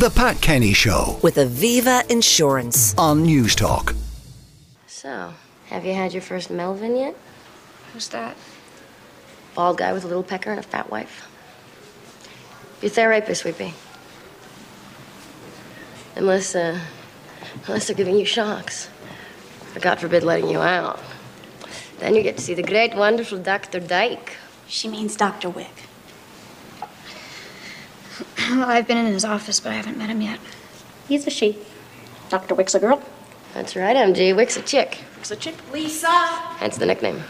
The Pat Kenny Show with Aviva Insurance. on News Talk. So, have you had your first Melvin yet? Who's that? Bald guy with a little pecker and a fat wife. Your therapist, Sweepy. Unless, uh, unless they're giving you shocks. Or God forbid letting you out. Then you get to see the great, wonderful Dr. Dyke. She means Dr. Wick. I've been in his office, but I haven't met him yet. He's a she. Dr. Wick's a girl. That's right, MG. Wick's a chick. Wick's a chick. Lisa! Hence the nickname.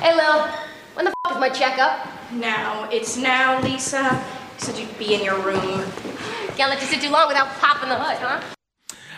hey, Lil. When the f is my checkup? Now, it's now, Lisa. Said you'd be in your room. Can't let you sit too long without popping the hood, huh?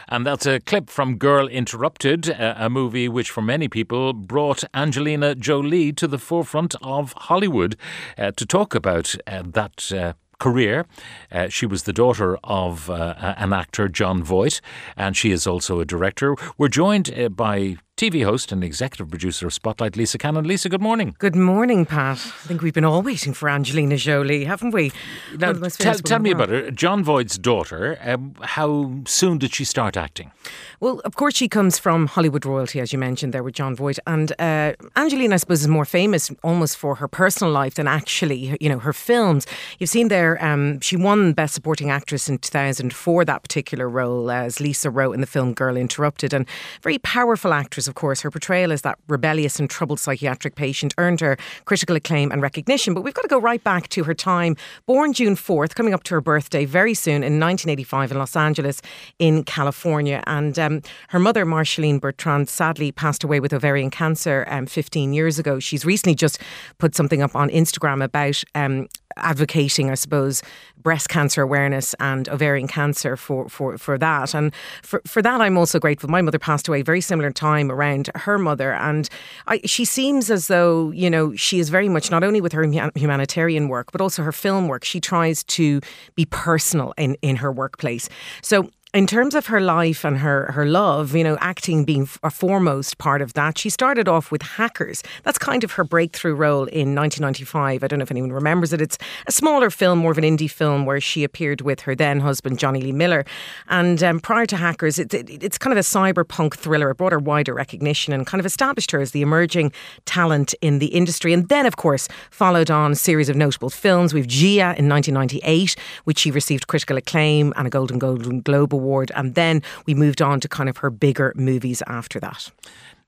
And that's a clip from Girl Interrupted, a, movie which, for many people, brought Angelina Jolie to the forefront of Hollywood uh, to talk about uh, that. Uh, Career. Uh, she was the daughter of uh, an actor, Jon Voight, and she is also a director. We're joined uh, by TV host and executive producer of Spotlight, Lisa Cannon. Lisa, good morning. Good morning, Pat. I think we've been all waiting for Angelina Jolie, haven't we? Now, of the most tell, tell me about her. Jon Voight's daughter. Um, how soon did she start acting? Well, of course, she comes from Hollywood royalty, as you mentioned there with Jon Voight. And uh, Angelina, I suppose, is more famous almost for her personal life than actually, you know, her films. You've seen there, um, she won Best Supporting Actress in 2000 for that particular role, as Lisa Rowe in the film Girl Interrupted. And very powerful actress, of course. Her portrayal as that rebellious and troubled psychiatric patient earned her critical acclaim and recognition. But we've got to go right back to her time. Born June 4th, coming up to her birthday very soon in 1985 in Los Angeles, in California. And um, her mother, Marceline Bertrand, sadly passed away with ovarian cancer um, 15 years ago. She's recently just put something up on Instagram about um, advocating, I suppose, breast cancer awareness and ovarian cancer for, for, for that. And for, for that, I'm also grateful. My mother passed away very similar time around her mother. And I, she seems as though, you know, she is very much, not only with her humanitarian work, but also her film work, she tries to be personal in, in her workplace. So in terms of her life and her, her love, you know, acting being a foremost part of that, she started off with Hackers. That's kind of her breakthrough role in 1995. I don't know if anyone remembers it. It's a smaller film, more of an indie film, where she appeared with her then husband, Jonny Lee Miller. And um, prior to Hackers, it, it, it's kind of a cyberpunk thriller. It brought her wider recognition and kind of established her as the emerging talent in the industry. And then, of course, followed on a series of notable films. We've Gia in 1998, which she received critical acclaim and a Golden Golden Globe Award. And then we moved on to kind of her bigger movies after that.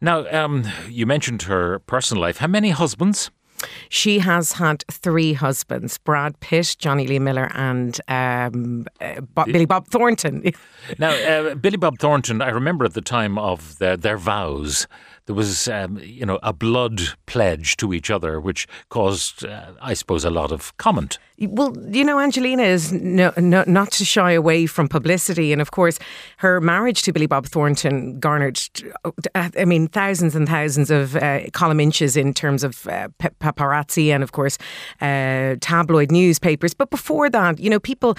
Now, um, you mentioned her personal life. How many husbands? She has had three husbands Brad Pitt, Jonny Lee Miller, and um, uh, Bob, Billy Bob Thornton. Now, uh, Billy Bob Thornton, I remember at the time of their, their vows, there was, um, you know, a blood pledge to each other, which caused, uh, I suppose, a lot of comment. Well, you know, Angelina is no, no, not to shy away from publicity. And of course, her marriage to Billy Bob Thornton garnered, uh, I mean, thousands and thousands of uh, column inches in terms of uh, paparazzi and, of course, uh, tabloid newspapers. But before that, you know, people.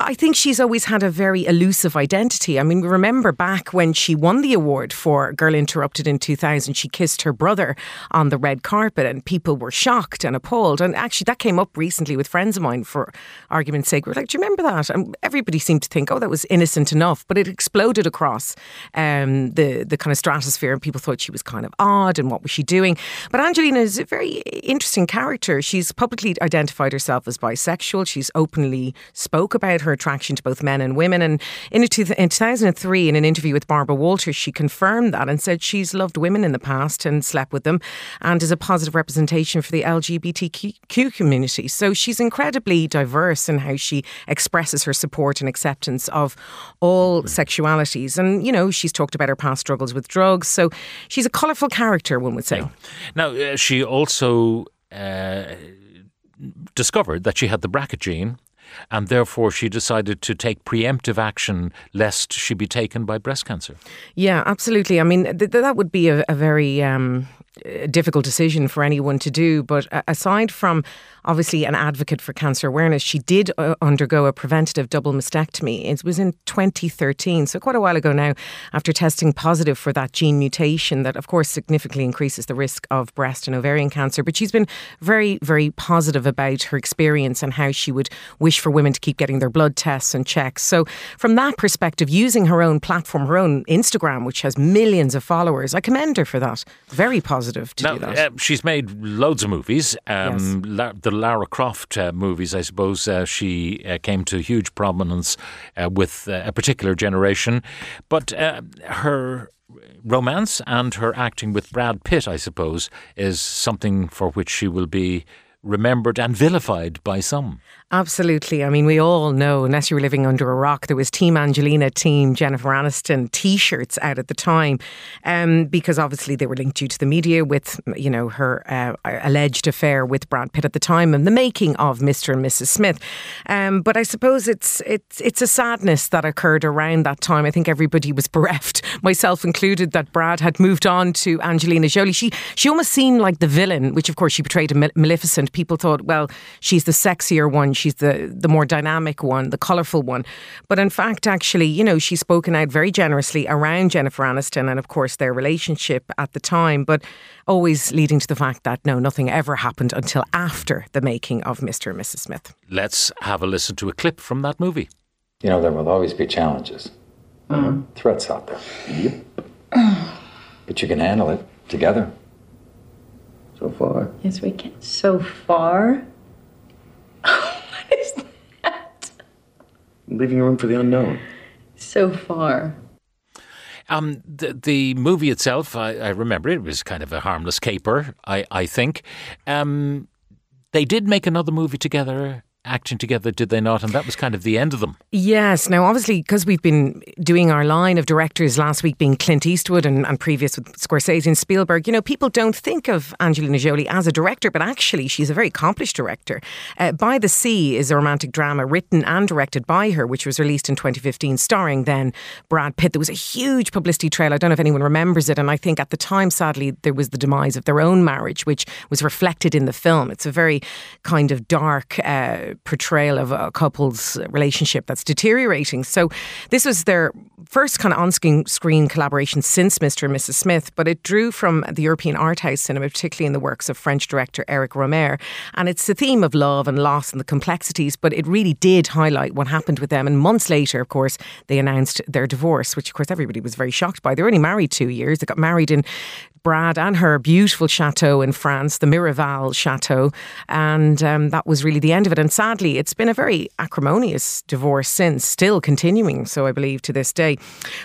I think she's always had a very elusive identity. I mean, remember back when she won the award for Girl Interrupted in 2000, she kissed her brother on the red carpet and people were shocked and appalled. And actually, that came up recently with friends of mine for argument's sake. We're like, Do you remember that? And everybody seemed to think, Oh, that was innocent enough. But it exploded across um, the, the kind of stratosphere and people thought she was kind of odd and what was she doing? But Angelina is a very interesting character. She's publicly identified herself as bisexual. She's openly spoke about her attraction to both men and women. And in, a two, in 2003, in an interview with Barbara Walters, she confirmed that and said she's loved women in the past and slept with them and is a positive representation for the LGBTQ community. So she's incredibly diverse in how she expresses her support and acceptance of all sexualities. And, you know, she's talked about her past struggles with drugs. So she's a colourful character, one would say. Now, uh, she also uh, discovered that she had the BRCA gene. And therefore, she decided to take preemptive action lest she be taken by breast cancer. Yeah, absolutely. I mean, th- that would be a, a very um, uh, difficult decision for anyone to do. But aside from, obviously an advocate for cancer awareness. She did uh, undergo a preventative double mastectomy. It was in 2013, so quite a while ago now, after testing positive for that gene mutation that, of course, significantly increases the risk of breast and ovarian cancer. But she's been very, very positive about her experience and how she would wish for women to keep getting their blood tests and checks. So, from that perspective, using her own platform, her own Instagram, which has millions of followers, I commend her for that. Very positive to Now, do that. uh, she's made loads of movies. Um, La- the Lara Croft uh, movies, I suppose, uh, she uh, came to huge prominence uh, with uh, a particular generation. But uh, her romance and her acting with Brad Pitt, I suppose, is something for which she will be remembered and vilified by some. Absolutely. I mean, we all know, unless you were living under a rock, there was Team Angelina, Team Jennifer Aniston t shirts out at the time um, because obviously they were linked due to the media with, you know, her uh, alleged affair with Brad Pitt at the time and the making of Mr. and Mrs. Smith. Um, but I suppose it's, it's, it's a sadness that occurred around that time. I think everybody was bereft, myself included, that Brad had moved on to Angelina Jolie. She, she almost seemed like the villain, which of course she portrayed a Maleficent. People thought, well, she's the sexier one she's the the more dynamic one, the colourful one. But in fact, actually, you know, she's spoken out very generously around Jennifer Aniston and, of course, their relationship at the time. But always leading to the fact that no, nothing ever happened until after the making of Mr. and Mrs. Smith. Let's have a listen to a clip from that movie. You know, there will always be challenges, uh-huh. threats out there. Yep. but you can handle it together. So far. Yes, we can. So far? what is that? Leaving room for the unknown. So far. Um, the, the movie itself, I, I remember it was kind of a harmless caper, I, I think. Um, they did make another movie together acting together, did they not? And that was kind of the end of them. Yes. Now, obviously, because we've been doing our line of directors last week being Clint Eastwood and, and previous with Scorsese and Spielberg, you know, people don't think of Angelina Jolie as a director, but actually, she's a very accomplished director. Uh, by the Sea is a romantic drama written and directed by her, which was released in 2015, starring then Brad Pitt. There was a huge publicity trail. I don't know if anyone remembers it. And I think at the time, sadly, there was the demise of their own marriage, which was reflected in the film. It's a very kind of dark, uh, portrayal of a couple's relationship that's deteriorating. So this was their first kind of on-screen screen collaboration since Mr. and Mrs. Smith, but it drew from the European art house cinema, particularly in the works of French director Eric Rohmer. And it's the theme of love and loss and the complexities, but it really did highlight what happened with them. And months later, of course, they announced their divorce, which of course everybody was very shocked by. They were only married two years. They got married in Brad and her beautiful chateau in France, the Miraval Chateau. And um, that was really the end of it. And sadly, it's been a very acrimonious divorce since, still continuing, so I believe, to this day.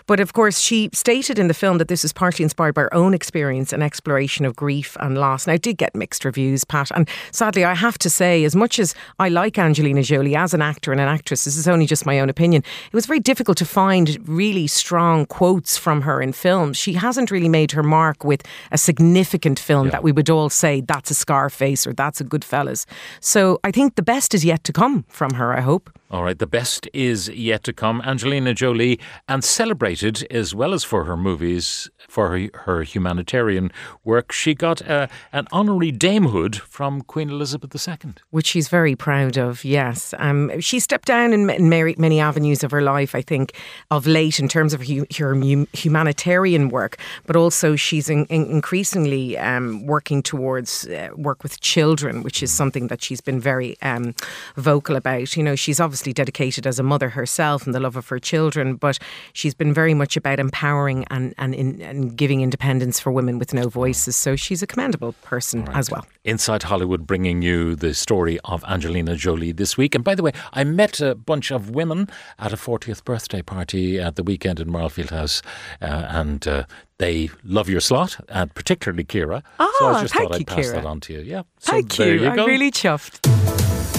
But of course, she stated in the film that this is partly inspired by her own experience and exploration of grief and loss. Now, I did get mixed reviews, Pat. And sadly, I have to say, as much as I like Angelina Jolie as an actor and an actress, this is only just my own opinion, it was very difficult to find really strong quotes from her in films. She hasn't really made her mark with a significant film yeah. that we would all say that's a Scarface or that's a Goodfellas. So I think the best is yet to come from her, I hope. All right, the best is yet to come. Angelina Jolie, and celebrated as well as for her movies, for her, her humanitarian work, she got uh, an honorary damehood from Queen Elizabeth II. Which she's very proud of, yes. Um, she stepped down in many, many avenues of her life, I think, of late in terms of her, her humanitarian work, but also she's in, in increasingly um, working towards uh, work with children, which is something that she's been very um, vocal about. You know, she's obviously obviously dedicated as a mother herself and the love of her children, but she's been very much about empowering and, and, in, and giving independence for women with no voices. So she's a commendable person right. as well. Inside Hollywood bringing you the story of Angelina Jolie this week. And by the way, I met a bunch of women at a 40th birthday party at the weekend in Marlfield House, uh, and uh, they love your slot, and particularly Kira. Oh, so I just thank thought I'd pass Kira. that on to you. Yeah. So Thank there you. you go. I'm really chuffed.